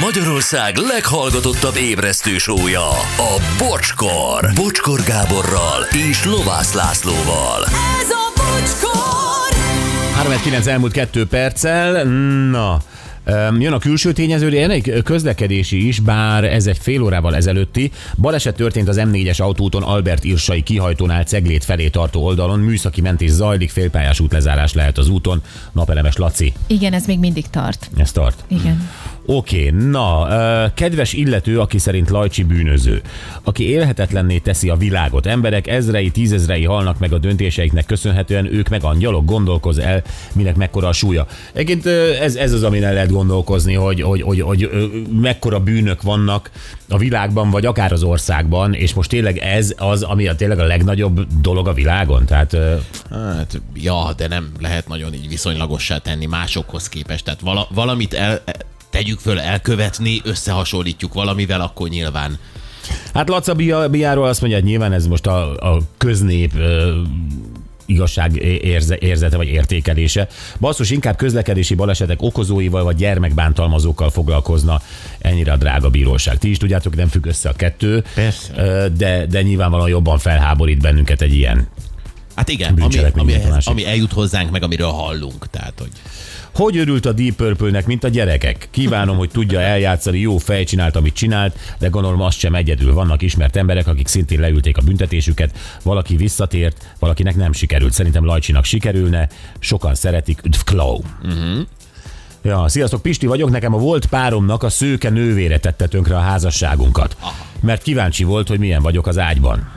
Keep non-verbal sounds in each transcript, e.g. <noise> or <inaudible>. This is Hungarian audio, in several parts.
Magyarország leghallgatottabb ébresztő sója, a Bocskor. Bocskor Gáborral és Lovász Lászlóval. Ez a bocskor! 3 elmúlt kettő perccel. Na, Jön a külső tényező, de egy közlekedési is, bár ez egy fél órával ezelőtti. Baleset történt az M4-es autóton Albert Irsai kihajtónál Ceglét felé tartó oldalon. Műszaki mentés zajlik, félpályás útlezárás lehet az úton. Napelemes Laci, Igen, ez még mindig tart. ez tart. Igen. Oké, na, kedves illető, aki szerint Lajcsi bűnöző, aki élhetetlenné teszi a világot. Emberek ezrei, tízezrei halnak meg a döntéseiknek köszönhetően, ők meg angyalok, gondolkoz el, minek mekkora a súlya. Egyébként ez, ez az, amin el lehet gondolkozni, hogy, hogy, hogy, hogy ö, mekkora bűnök vannak a világban, vagy akár az országban, és most tényleg ez az, ami a tényleg a legnagyobb dolog a világon. Tehát Hát, ja, de nem lehet nagyon így viszonylagossá tenni másokhoz képest. Tehát vala, valamit el, tegyük föl elkövetni, összehasonlítjuk valamivel, akkor nyilván Hát Laca Bia, Biáról azt mondja, hogy nyilván ez most a, a köznép ö, igazság érze, érzete vagy értékelése. Basszus, inkább közlekedési balesetek okozóival vagy gyermekbántalmazókkal foglalkozna ennyire a drága bíróság. Ti is tudjátok, nem függ össze a kettő, Persze. De, de nyilvánvalóan jobban felháborít bennünket egy ilyen. Hát igen, ami, ami, ami eljut hozzánk, meg amiről hallunk. Tehát, hogy Hogy örült a Deep Purple-nek, mint a gyerekek? Kívánom, hogy tudja eljátszani, jó fej csinált, amit csinált, de gondolom azt sem egyedül. Vannak ismert emberek, akik szintén leülték a büntetésüket, valaki visszatért, valakinek nem sikerült. Szerintem Lajcsinak sikerülne, sokan szeretik, üdv Klau. Uh-huh. Ja, sziasztok, Pisti vagyok, nekem a volt páromnak a szőke nővére tette tönkre a házasságunkat. Mert kíváncsi volt, hogy milyen vagyok az ágyban.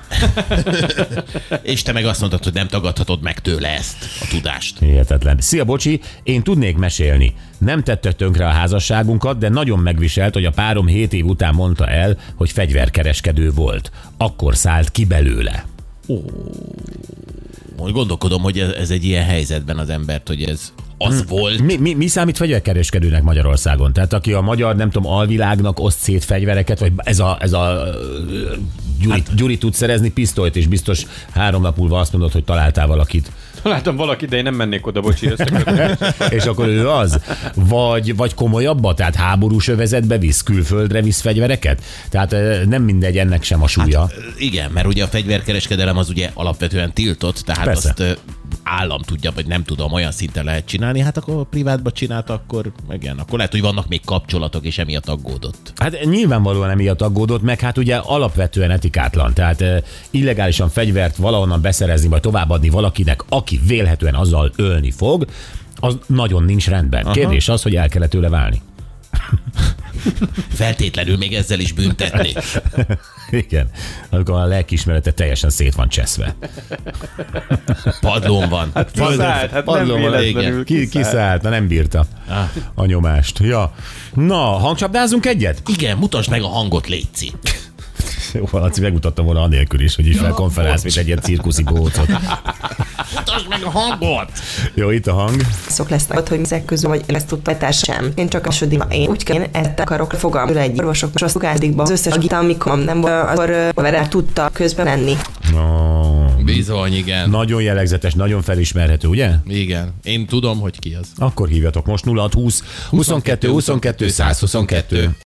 <laughs> és te meg azt mondtad, hogy nem tagadhatod meg tőle ezt, a tudást. Hihetetlen. Szia, bocsi, én tudnék mesélni. Nem tette tönkre a házasságunkat, de nagyon megviselt, hogy a párom 7 év után mondta el, hogy fegyverkereskedő volt. Akkor szállt ki belőle. Most gondolkodom, hogy ez, ez egy ilyen helyzetben az embert, hogy ez az volt. Mi, mi, mi számít fegyverkereskedőnek Magyarországon? Tehát aki a magyar, nem tudom, alvilágnak oszt szét fegyvereket, vagy ez a, ez a Gyuri, hát, Gyuri tud szerezni pisztolyt, és biztos három nap múlva azt mondod, hogy találtál valakit, Találtam valakit, de én nem mennék oda, bocsi, <laughs> és akkor ő az? Vagy, vagy komolyabba, tehát háborús övezetbe visz, külföldre visz fegyvereket? Tehát nem mindegy ennek sem a súlya. Hát, Igen, mert ugye a fegyverkereskedelem az ugye alapvetően tiltott, tehát Persze. Azt állam tudja, vagy nem tudom, olyan szinten lehet csinálni, hát akkor privátba csinálta, akkor igen, akkor lehet, hogy vannak még kapcsolatok, és emiatt aggódott. Hát nyilvánvalóan emiatt aggódott, meg hát ugye alapvetően etikátlan. Tehát eh, illegálisan fegyvert valahonnan beszerezni, vagy továbbadni valakinek, aki vélhetően azzal ölni fog, az nagyon nincs rendben. Aha. Kérdés az, hogy el kellett tőle válni. Feltétlenül még ezzel is büntetni. Igen. Amikor a lelkiismerete teljesen szét van cseszve. Padlón van. Kiszállt, hát nem Padlón van, véletlenül Ki, kiszállt. kiszállt, na nem bírta a nyomást. Ja. Na, hangcsapdázunk egyet? Igen, mutasd meg a hangot, Léci. Jó, Laci, megmutattam volna anélkül is, hogy így felkonferálsz, mint egy ilyen cirkuszi bócot. Mutasd meg a hangot! Jó, itt a hang. szok lesznek ott, hogy ezek közül, vagy ezt tudta sem. Én csak második, én úgy kell, én ezt akarok fogalmul egy orvosok, most azt az összes agita, amikor nem volt, akkor vele tudta közben menni. No. Bizony, igen. Nagyon jellegzetes, nagyon felismerhető, ugye? Igen. Én tudom, hogy ki az. Akkor hívjatok most 0620 22 22 122.